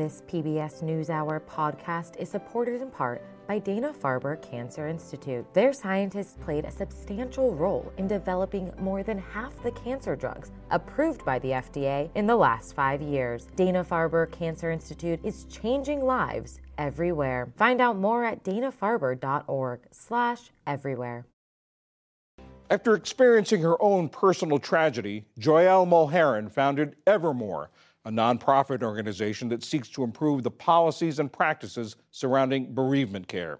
This PBS NewsHour podcast is supported in part by Dana Farber Cancer Institute. Their scientists played a substantial role in developing more than half the cancer drugs approved by the FDA in the last five years. Dana Farber Cancer Institute is changing lives everywhere. Find out more at danafarber.org/slash everywhere. After experiencing her own personal tragedy, Joyal Mulheron founded Evermore a nonprofit organization that seeks to improve the policies and practices surrounding bereavement care.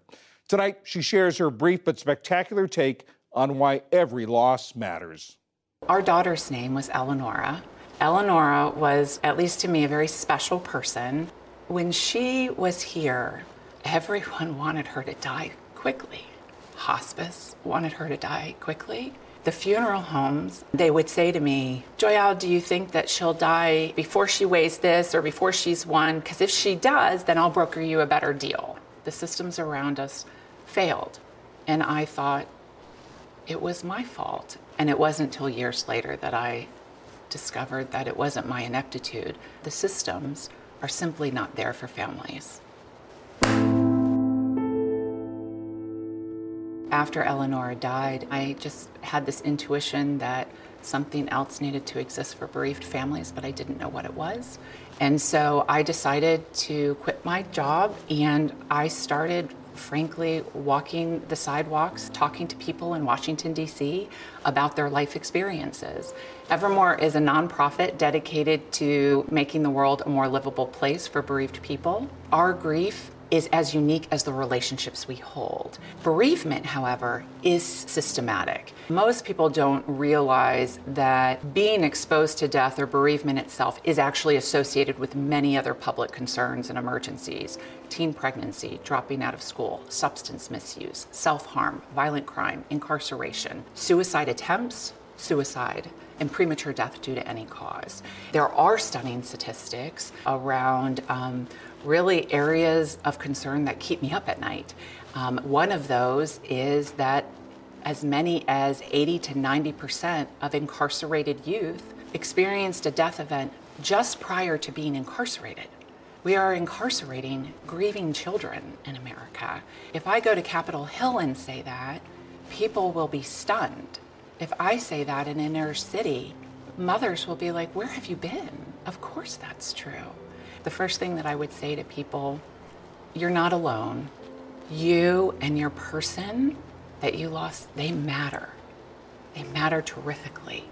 Tonight, she shares her brief but spectacular take on why every loss matters. Our daughter's name was Eleonora. Eleonora was, at least to me, a very special person. When she was here, everyone wanted her to die quickly. Hospice wanted her to die quickly the funeral homes, they would say to me, Joyal, do you think that she'll die before she weighs this or before she's one? Because if she does, then I'll broker you a better deal. The systems around us failed. And I thought it was my fault. And it wasn't until years later that I discovered that it wasn't my ineptitude. The systems are simply not there for families. After Eleanor died, I just had this intuition that something else needed to exist for bereaved families, but I didn't know what it was. And so I decided to quit my job and I started, frankly, walking the sidewalks, talking to people in Washington, D.C. about their life experiences. Evermore is a nonprofit dedicated to making the world a more livable place for bereaved people. Our grief is as unique as the relationships we hold. Bereavement, however, is systematic. Most people don't realize that being exposed to death or bereavement itself is actually associated with many other public concerns and emergencies teen pregnancy, dropping out of school, substance misuse, self harm, violent crime, incarceration, suicide attempts, suicide and premature death due to any cause. There are stunning statistics around um, really areas of concern that keep me up at night. Um, one of those is that as many as 80 to 90 percent of incarcerated youth experienced a death event just prior to being incarcerated. We are incarcerating grieving children in America. If I go to Capitol Hill and say that, people will be stunned. If I say that in inner city, mothers will be like, Where have you been? Of course that's true the first thing that I would say to people you're not alone. You and your person that you lost, they matter. They matter terrifically.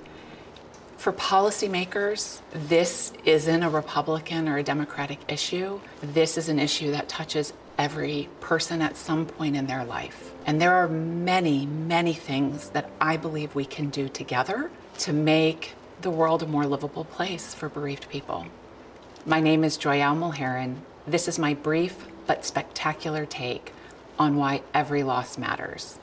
For policymakers, this isn't a Republican or a Democratic issue. This is an issue that touches every person at some point in their life. And there are many, many things that I believe we can do together to make the world a more livable place for bereaved people. My name is Joyal Mulheron. This is my brief but spectacular take on why every loss matters.